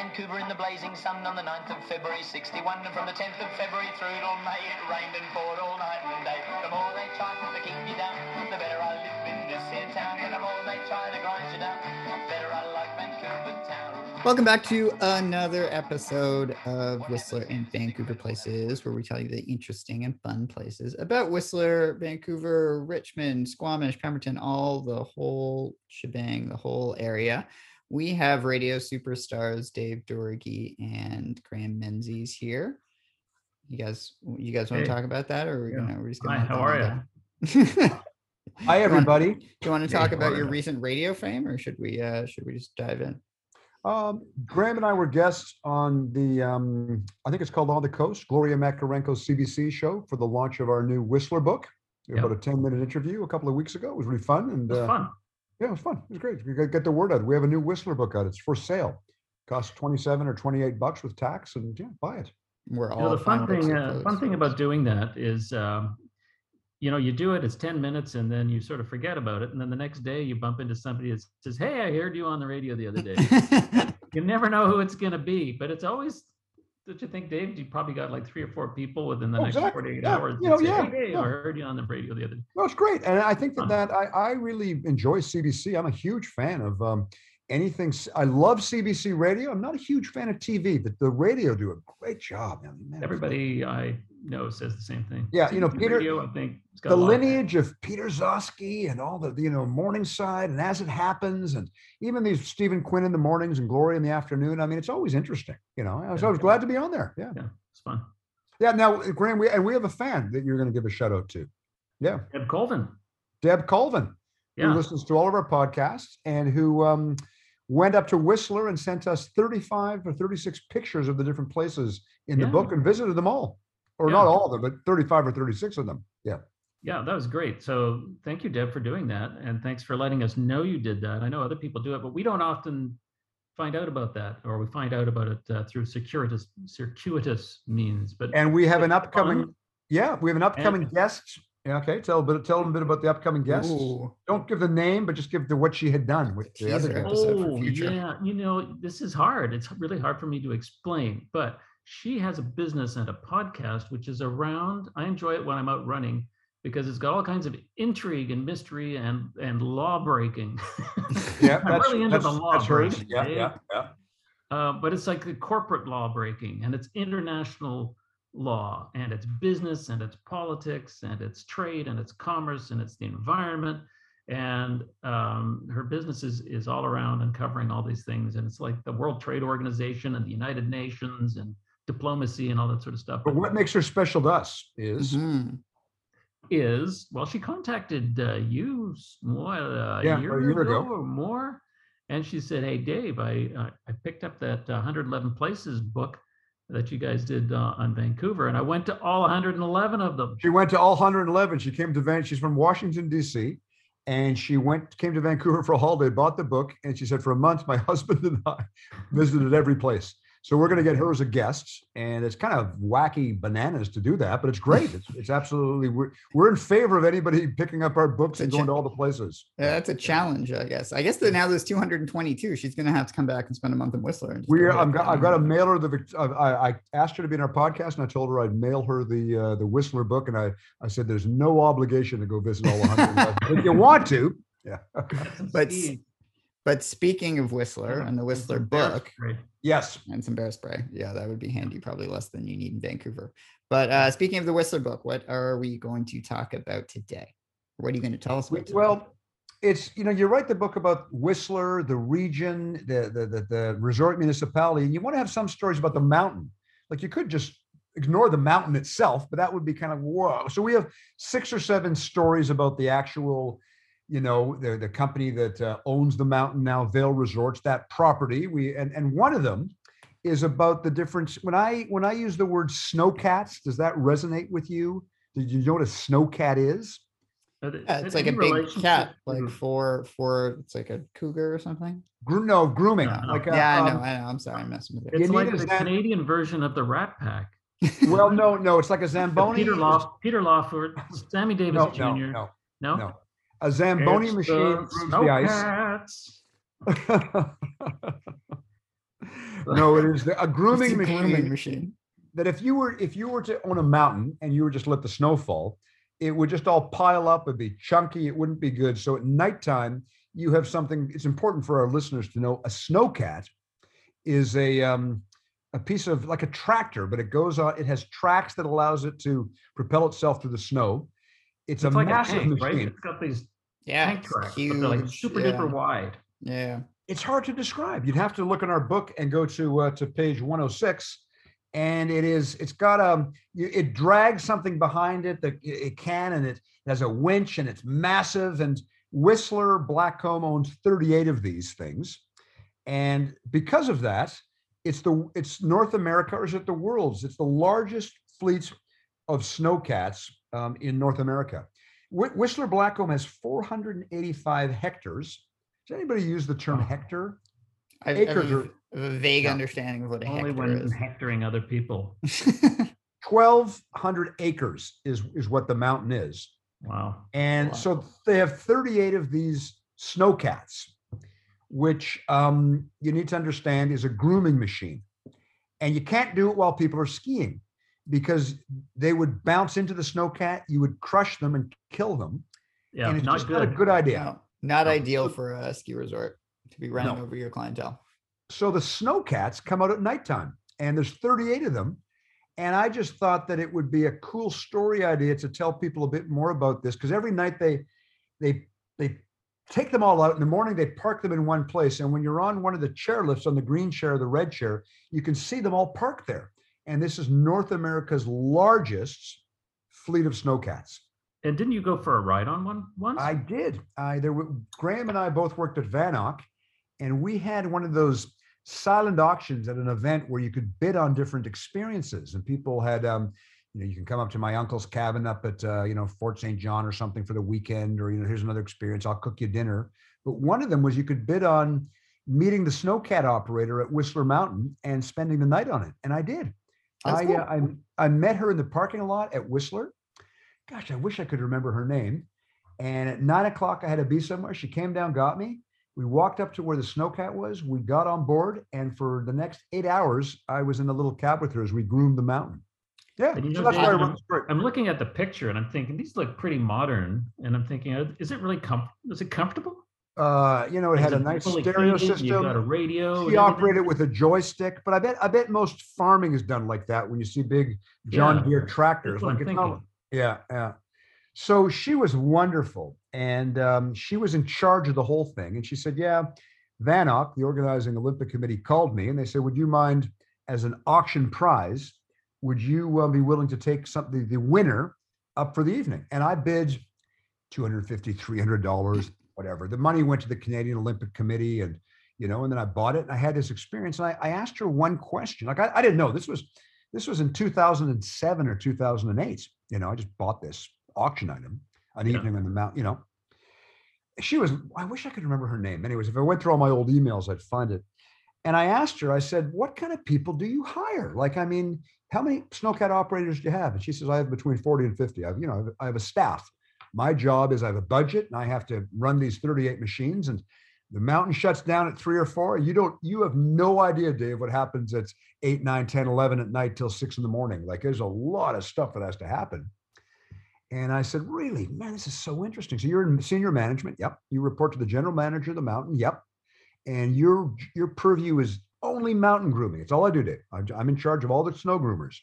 Vancouver in the blazing sun on the 9th of February 61. And from the 10th of February through till May, it rained and poured all night and day. The more they to keep down, the better I live in this here town. And the more they try to grind you down, the better I like Vancouver town. Welcome back to another episode of Whistler and Vancouver Places, where we tell you the interesting and fun places about Whistler, Vancouver, Richmond, Squamish, Pemberton, all the whole shebang, the whole area. We have radio superstars Dave Doroghy and Graeme Menzies here. You guys, you guys want Hey. to talk about that, or are we Yeah. gonna? We're just Hi, gonna. how are you? Hi, everybody. Do you want to talk how about your recent radio fame, or should we? uh Should we just dive in? Um, Graeme and I were guests on the, um, I think it's called On the Coast, Gloria Macarenko's CBC show for the launch of our new Whistler book. We Yep. About a 10 minute interview a couple of weeks ago. It was really fun. And It was uh, fun. Yeah, it was fun. It was great. We got get the word out. We have a new Whistler book out. It's for sale. Costs 27 or 28 bucks with tax. And yeah, buy it. We're You all know, the fun thing, uh, fun thing about doing that is, um, you know, you do it, it's 10 minutes and then you sort of forget about it. And then the next day you bump into somebody that says, Hey, I heard you on the radio the other day. you never know who it's going to be, but it's always, don't you think, Dave? You probably got like three or four people within the Oh, next exactly. 48 Yeah, hours. you know, say, yeah, Hey, yeah. I heard you on the radio the other day. No, it's great. And I think that, that I, I really enjoy CBC. I'm a huge fan of um, anything. I love CBC radio. I'm not a huge fan of TV, but the radio do a great job. I mean, man, Everybody I know says the same thing. Yeah, you know, Peter- Radio, I think, got the lineage of Peter Gzowski and all the, you know, Morningside and As It Happens and even these Stephen Quinn in the mornings and Glory in the afternoon. I mean, it's always interesting. You know, I was, Yeah. I was glad to be on there. Yeah. Yeah, it's fun. Yeah. Now, Graeme, we, and we have a fan that you're going to give a shout out to. Yeah. Deb Colvin. Deb Colvin, who listens to all of our podcasts and who um, went up to Whistler and sent us 35 or 36 pictures of the different places in the book and visited them all. Or Yeah. not all of them, but 35 or 36 of them. Yeah. Yeah, that was great. So thank you, Deb, for doing that. And thanks for letting us know you did that. I know other people do it, but we don't often find out about that, or we find out about it uh, through circuitous, circuitous means. But And we have an upcoming, fun. yeah, we have an upcoming guest. Yeah, okay, tell a bit, tell them a bit about the upcoming guest. Ooh. Don't give the name, but just give the what she had done with the other Teaser. guest. episode for oh, future. yeah, you know, this is hard. It's really hard for me to explain, but she has a business and a podcast which is around. I enjoy it when I'm out running because it's got all kinds of intrigue and mystery and and law breaking. Yeah, I'm really into the law breaking, Yeah, Dave. yeah, yeah. Uh, but it's like the corporate law breaking and it's international law and it's business and it's politics and it's trade and it's commerce and it's the environment and um, her business is, is all around uncovering all these things and it's like the world trade organization and the united nations and diplomacy and all that sort of stuff But what makes her special to us is, Mhm. is well she contacted uh, you s- what, uh, Yeah, a year, a year ago, ago. or more and she said hey dave i uh, i picked up that uh, 111 places book that you guys did uh, on vancouver and i went to all 111 of them she went to all 111. She came to Van, she's from Washington, D.C. And she went, came to Vancouver for a holiday, bought the book, and she said, for a month, my husband and I visited every place. So we're going to get her as a guest, and it's kind of wacky bananas to do that, but it's great. It's, it's absolutely we're, we're in favor of anybody picking up our books It's a and going to all the places. Yeah, that's a challenge, I guess. I guess that now there's 222. She's gonna have to come back and spend a month in Whistler. And We are, I'm, up go- all I've got to the- mail her the. I, I I asked her to be in our podcast, and I told her I'd mail her the uh, the Whistler book, and I I said there's no obligation to go visit all 100. if you want to, yeah. But But speaking of Whistler and the Whistler book spray. Yes. and some bear spray, yeah, that would be handy. Probably less than you need in Vancouver. But uh, speaking of the Whistler book, what are we going to talk about today? What are you going to tell us about? today? Well, it's you know you write the book about Whistler, the region, the the the, the resort municipality, and you want to have some stories about the mountain. Like you could just ignore the mountain itself, but that would be kind of whoa. So we have six or seven stories about the actual, you know, the the company that uh, owns the mountain now, Vail Resorts, that property. We and and one of them is about the difference. When I when I use the word snowcats, does that resonate with you? Did you know what a snowcat is? Yeah, it's like a big cat, like for for it's like a cougar or something. Gro- no, grooming. Yeah. Like a, yeah, I know, um, I know. I'm sorry, I'm messing with You it. it's need like a the Zan- Canadian version of the Rat Pack. well, no, no, it's like a Zamboni. Peter is- Law, Peter Lawford, Sammy Davis No, Jr. no, no, No? No. A Zamboni It's machine the grooves the ice. Snowcats. No, it is the, a It's grooming a machine. grooming machine. that if you were if you were to own a mountain and you were just let the snow fall, it would just all pile up. It'd be chunky. It wouldn't be good. So at nighttime, you have something. It's important for our listeners to know. A snowcat is a um, a piece of like a tractor, but it goes on. It has tracks that allows it to propel itself through the snow. It's, It's a like a massive tank, right? machine. It's got these Yeah, tank it's tracks, but they're like huge, super yeah. duper wide. Yeah. it's hard to describe. You'd have to look in our book and go to uh, to page 106, and it is it's got um you- it drags something behind it that it it can, and it has a winch, and it's massive. And Whistler Blackcomb owns 38 of these things, and because of that, it's the it's North America or is it the world's? It's the largest fleet of snowcats um, in North America. Whi- Whistler Blackcomb has 485 hectares. Does anybody use the term Oh. hectare? I, I Acres have are- a, a vague Yeah. understanding of what a Only hectare when is. hectoring other people. 1,200 acres is, is what the mountain is. Wow. And Wow. so they have 38 of these snowcats, which um, you need to understand is a grooming machine. And you can't do it while people are skiing because they would bounce into the snowcat, you would crush them and kill them. Yeah, and it's not just not a good. good idea. No, not No. ideal for a ski resort to be running No. over your clientele. So the snowcats come out at nighttime, and there's 38 of them. And I just thought that it would be a cool story idea to tell people a bit more about this because every night they they they take them all out in the morning. They park them in one place, and when you're on one of the chairlifts on the green chair, or the red chair, you can see them all parked there. And this is North America's largest fleet of snowcats. And didn't you go for a ride on one once? I did. I there were Graeme and I both worked at Vanoc, and we had one of those silent auctions at an event where you could bid on different experiences, and people had, um, you know, you can come up to my uncle's cabin up at, uh, you know, Fort St. John or something for the weekend, or you know, here's another experience. I'll cook you dinner. But one of them was you could bid on meeting the snowcat operator at Whistler Mountain and spending the night on it, and I did. That's I, cool. uh, I I met her in the parking lot at Whistler. Gosh, I wish I could remember her name. And at nine o'clock, I had to be somewhere. She came down, got me. We walked up to where the snowcat was. We got on board, and for the next eight hours, I was in the little cab with her as we groomed the mountain. Yeah, And you so know, that's why I David, wrote the story. I'm looking at the picture and I'm thinking these look pretty modern. And I'm thinking, uh, is it really com- is it comfortable? Uh, you know, it had a nice stereo system. You've got a radio. everything? operated with a joystick, but I bet I bet most farming is done like that when you see big John Yeah, Deere tractors. Like it's not. Yeah, yeah. So she was wonderful, and um, she was in charge of the whole thing. And she said, "Yeah, Vanoc, the organizing Olympic committee, called me, and they said, would you mind as an auction prize? Would you uh, be willing to take something, the winner, up for the evening?" And I bid 250 300 dollars, whatever. The money went to the Canadian Olympic Committee, and you know, and then I bought it, and I had this experience. And I, I asked her one question, like I, I didn't know this was this was in 2007 or 2008. You know, I just bought this auction item an Yeah. evening on the mount. You know, she was. I wish I could remember her name. Anyways, if I went through all my old emails, I'd find it. And I asked her. I said, "What kind of people do you hire? Like, I mean, how many snowcat operators do you have?" And she says, "I have between 40 and 50. I've, you know, I have- I have a staff. My job is I have a budget, and I have to run these 38 machines and." The mountain shuts down at three or four. You don't, you have no idea, Dave, what happens at eight, nine, 10, 11 at night till six in the morning. Like there's a lot of stuff that has to happen. And I said, really, man, this is so interesting. So you're in senior management. Yep. You report to the general manager of the mountain. Yep. And your, your purview is only mountain grooming. It's all I do, Dave. I'm, I'm in charge of all the snow groomers.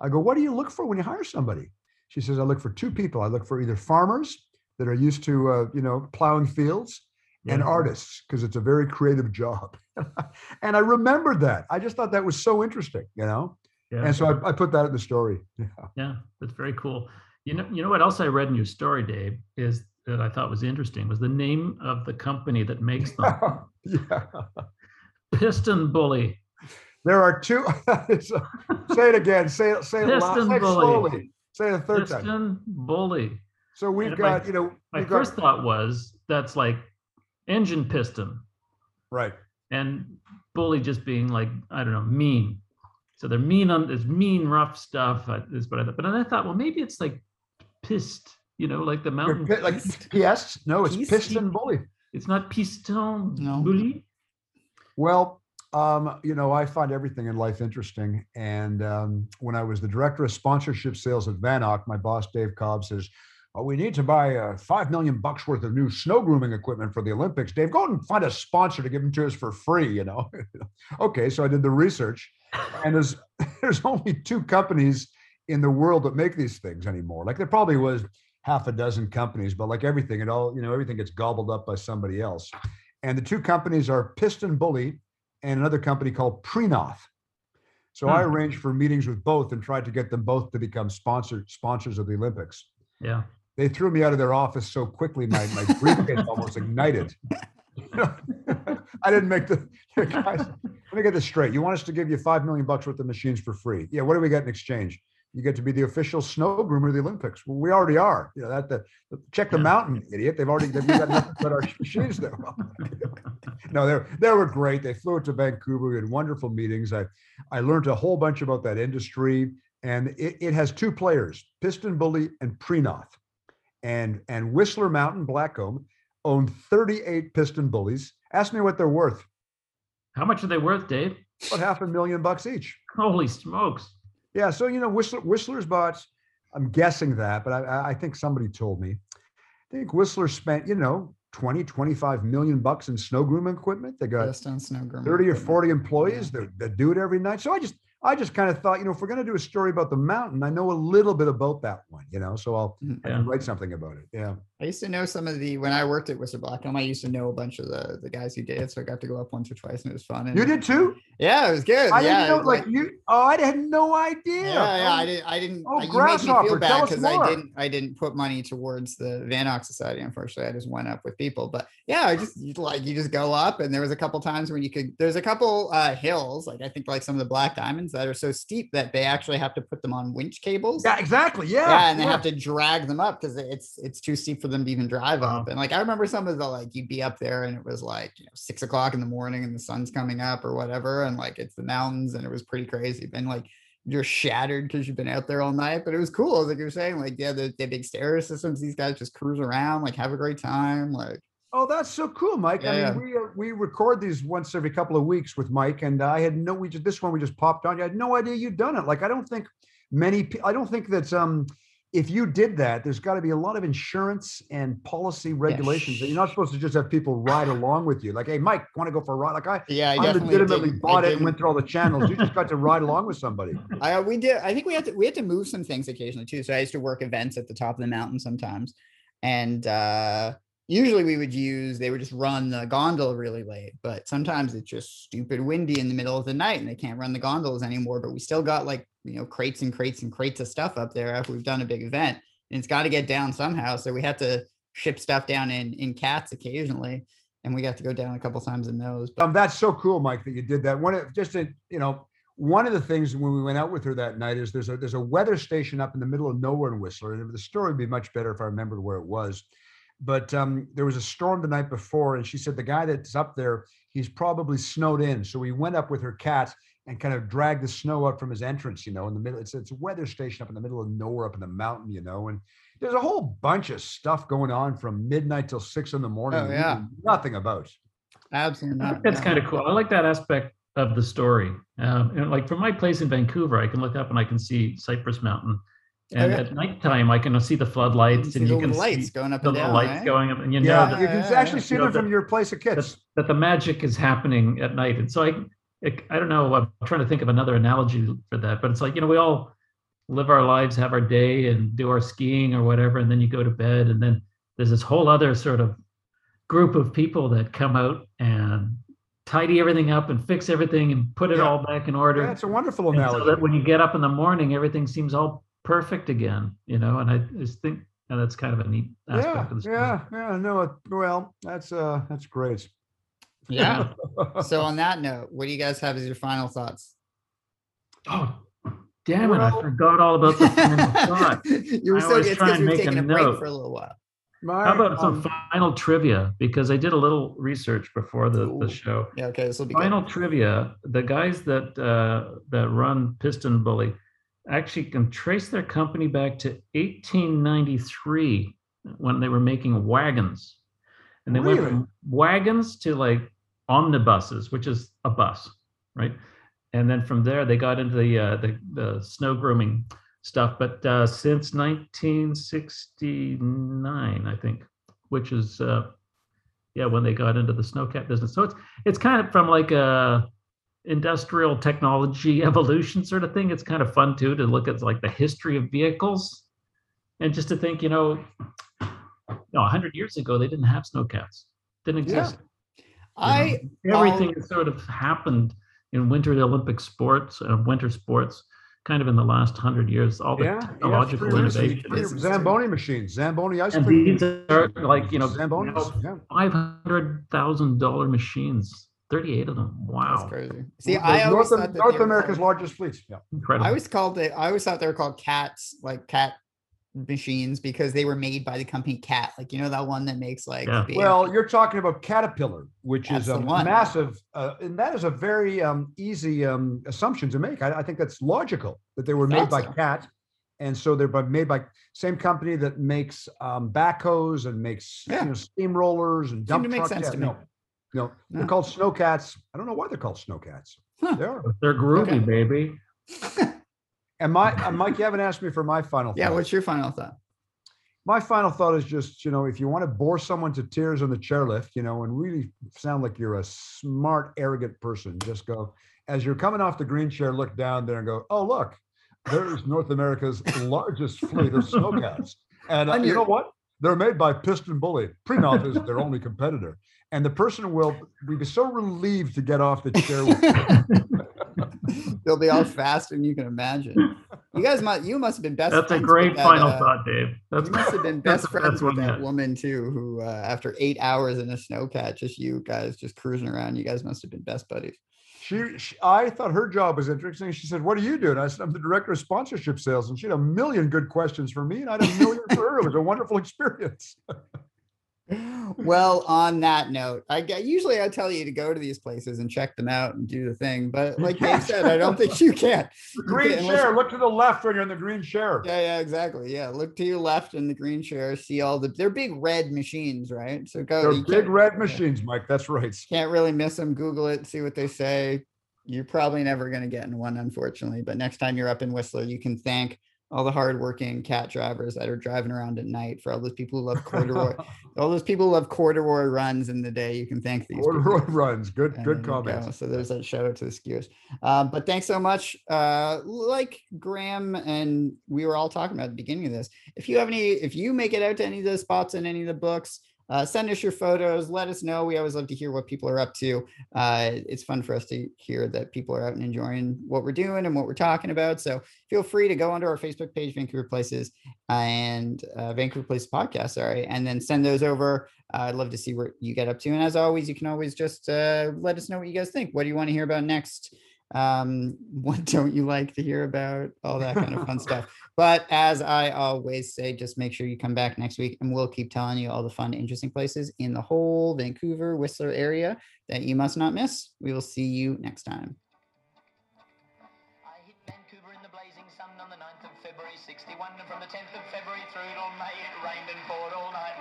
I go, what do you look for when you hire somebody? She says, I look for two people. I look for either farmers that are used to, uh, you know, plowing fields and artists because it's a very creative job. and I remembered that. I just thought that was so interesting, you know? Yeah. And so I, I put that in the story. Yeah. Yeah, that's very cool. You know, you know what else I read in your story, Dave, is that I thought was interesting was the name of the company that makes them. yeah. PistenBully. There are two. say it again. Say it, say it, Piston bully. slowly. Say it a third time. Piston Bully. So we've And my- got, you know, My we've got, first thought was that's like engine piston right. and bully just being like, I don't know, mean. So they're mean on this mean, rough stuff. uh, Is what I thought. But then I thought, well, maybe it's like pissed, you know, like the mountain. pi- like beast. PS. No, it's piston bully. It's not piston No. bully. Well, um, you know, I find everything in life interesting. And um, when I was the director of sponsorship sales at Vanoc, my boss Dave Cobb says, "Oh, we need to buy uh, five million bucks worth of new snow grooming equipment for the Olympics. Dave, go and find a sponsor to give them to us for free." You know, okay. So I did the research, and there's there's only two companies in the world that make these things anymore. Like there probably was half a dozen companies, but like everything, it all you know, everything gets gobbled up by somebody else. And the two companies are PistenBully and another company called Prinoth. So I Hmm. arranged for meetings with both and tried to get them both to become sponsored sponsors of the Olympics. Yeah. They threw me out of their office so quickly, my, my briefcase almost ignited. I didn't make the guys. Let me get this straight. You want us to give you five million bucks worth of machines for free? Yeah. What do we get in exchange? You get to be the official snow groomer of the Olympics. Well, we already are. You know that. The, check the Yeah. mountain, idiot. They've already they've got nothing but our machines there. no, they they were great. They flew it to Vancouver. We had wonderful meetings. I I learned a whole bunch about that industry, and it, it has two players: PistenBully and Prinoth, and and Whistler Mountain Blackcomb own 38 piston bullies. Ask me what they're worth. How much are they worth, Dave? About half a million bucks each. Holy smokes. Yeah, so you know, Whistler Whistler's bought. I'm guessing that, but I- I, I think somebody told me. I think Whistler spent, you know, 20, 25 million bucks in snow grooming equipment. They got Just on snow grooming 30 or 40 employees that, that do it every night. So I just I just kind of thought, you know, if we're going to do a story about the mountain, I know a little bit about that one, you know, so I'll. I Yeah. write something about it. Yeah. I used to know some of the when I worked at Whistler Blackcomb. I used to know a bunch of the the guys who did, so I got to go up once or twice, and it was fun. And You did too? Yeah, it was good. I yeah, didn't know, like like- you. Oh, I had no idea. Yeah, yeah, I Oh, didn't. I didn't. Oh, you made me Grasshopper, feel bad because I didn't. I didn't put money towards the Vanoc Society. Unfortunately, I just went up with people. But yeah, I just like you just go up, and there was a couple times when you could. There's a couple uh hills, like I think like some of the Black Diamonds that are so steep that they actually have to put them on winch cables. Yeah, exactly. Yeah. Yeah, and they yeah. have to drag them up because it's it's too steep for them to even drive up. And like I remember some of the like you'd be up there and it was like you know six o'clock in the morning and the sun's coming up or whatever, and like it's the mountains and it was pretty crazy. And like you're shattered because you've been out there all night, but it was cool. Like you're saying, like yeah, the, the big stereo systems. These guys just cruise around, like have a great time. Like Oh, that's so cool, Mike. I Yeah, mean, we uh, we record these once every couple of weeks with Mike, and I had no. We just this one we just popped on. I had no idea you'd done it. Like I don't think many. I don't think that um if you did that, there's got to be a lot of insurance and policy regulations that you're not supposed to just have people ride along with you. Like, hey, Mike, want to go for a ride? Like I. yeah, I I legitimately didn't- I bought it and didn't- went through all the channels. You just got to ride along with somebody. I we did. I think we had to we had to move some things occasionally too. So I used to work events at the top of the mountain sometimes, and uh usually we would use they would just run the gondola really late. But sometimes it's just stupid windy in the middle of the night, and they can't run the gondolas anymore. But we still got like you know crates and crates and crates of stuff up there after we've done a big event, and it's got to get down somehow. So we have to ship stuff down in in cats occasionally, and we got to go down a couple times in those. But Um, that's so cool, Mike, that you did that. One of just a, you know, one of the things when we went out with her that night is there's a there's a weather station up in the middle of nowhere in Whistler. And the story would be much better if I remembered where it was. But um, there was a storm the night before, and she said the guy that's up there, he's probably snowed in. So we went up with her cat and kind of drag the snow out from his entrance, you know, in the middle. It's it's a weather station up in the middle of nowhere up in the mountain, you know, and there's a whole bunch of stuff going on from midnight till six in the morning. Oh, yeah. Nothing about. absolutely not. That's no. kind of cool. I like that aspect of the story. Um, and like from my place in Vancouver, I can look up and I can see Cypress Mountain. And yeah. at nighttime, I can see the floodlights See and the you can little lights see going up the and little down. lights right? going up, and you know Yeah, that, you can Yeah, yeah, actually see You know, them from that- your place of that, kids. that the magic is happening at night. And so I, it, I don't know. I'm trying to think of another analogy for that, but it's like you know we all live our lives, have our day, and do our skiing or whatever, and then you go to bed, and then there's this whole other sort of group of people that come out and tidy everything up and fix everything and put it Yeah. all back in order. Yeah, it's a wonderful And so analogy. that when you get up in the morning, everything seems all perfect again, you know. And I just think and that's kind of a neat aspect yeah, of the story. yeah, yeah. No, it- well, that's uh, that's great. Yeah. So on that note, what do you guys have as your final thoughts? Oh, damn it! I forgot all about the final thought. you were I so always it's try because we were make a taking a break note. for a little while. My, How about some um, final trivia? Because I did a little research before the, Ooh. the show. Yeah, okay, this will be Final good. trivia: the guys that uh, that run PistenBully actually can trace their company back to 1893 when they were making wagons, and they went from wagons to like omnibuses, which is a bus. right? And then from there, they got into the uh, the, the snow grooming stuff. But uh, since 1969, I think, which is uh, yeah, when they got into the snowcat business. So it's it's kind of from like a industrial technology evolution sort of thing. It's kind of fun too to look at like the history of vehicles, and just to think, you know, you know, 100 years ago they didn't have snowcats, didn't Yeah. Exist. know? I everything I'll- has sort of happened in winter Olympic sports, uh, winter sports, kind of in the last hundred years. All the Yeah, yeah, technological pretty recent. innovation. Pretty- This Zamboni machines, Zamboni ice And cream. these are like you know Zambonis, yeah. five hundred thousand dollar machines, thirty eight of them. Wow. That's Wow, crazy. See, North- I always North, thought that North America's called- largest fleets. Yeah. incredible. I always called it. I always thought they were called cats, like cat machines, because they were made by the company Cat. Like you know that one that makes like. Yeah. the- Well, you're talking about Caterpillar, which That's is a one. massive, uh, and that is a very um, easy um, assumption to make. I, I think that's logical that they were made by Thought so. Cat, and so they're by, made by same company that makes um, backhoes and makes Yeah. you know, steamrollers and dump to make trucks. sense Yeah, to me. no, no, they're No. called snowcats. I don't know why they're called snowcats. Huh. They are. They're groovy, Okay. baby. And my uh, Mike, you haven't asked me for my final. Thought. Yeah. What's your final thought? my final thought is just you know if you want to bore someone to tears on the chairlift you know and really sound like you're a smart arrogant person just go as you're coming off the green chair look down there and go oh look there's north america's largest fleet of snowcats and uh, you know what they're made by piston bully Prinoth is their only competitor and the person will be so relieved to get off the chair with They'll be all faster than you can imagine. You guys must. You must have been best. That's a friends with great that, final uh, thought, Dave. That's You must have been best friends with that yet. woman too, who uh, after eight hours in a snowcat, just you guys just cruising around. You guys must have been best buddies. She, she, I thought her job was interesting. She said, "What do you do?" And I said, "I'm the director of sponsorship sales." And she had a million good questions for me, and I had a million for her. It was a wonderful experience. Well, on that note, I get, usually I tell you to go to these places and check them out and do the thing, but like Dave said, I don't think you can. The green unless- chair. Look to the left when you're in the green chair. Yeah, yeah, exactly. Yeah, look to your left in the green chair. See all the they're big red machines, right? So go. They're big red yeah. machines, Mike. That's right. Can't really miss them. Google it, see what they say. You're probably never going to get in one, unfortunately. But next time you're up in Whistler, you can thank all the hardworking cat drivers that are driving around at night for all those people who love corduroy, all those people who love corduroy runs in the day. You can thank these. people. Corduroy runs. Good, And good you go. So there's that shout out to the skiers. Um, but thanks so much. Uh, like Graeme and we were all talking about at the beginning of this. If you have any, if you make it out to any of the spots in any of the books, uh, send us your photos. Let us know. We always love to hear what people are up to. Uh, it's fun for us to hear that people are out and enjoying what we're doing and what we're talking about. So feel free to go onto our Facebook page, Vancouver Places, and uh, Vancouver Places Podcast. Sorry, and then send those over. I'd love to see what you get up to. And as always, you can always just uh, let us know what you guys think. What do you want to hear about next? Um, what don't you like to hear about? All that kind of fun stuff. But as I always say, just make sure you come back next week and we'll keep telling you all the fun, interesting places in the whole Vancouver, Whistler area that you must not miss. We will see you next time. I hit Vancouver in the blazing sun on the 9th of February 61 and from the 10th of February through till May it rained and poured all night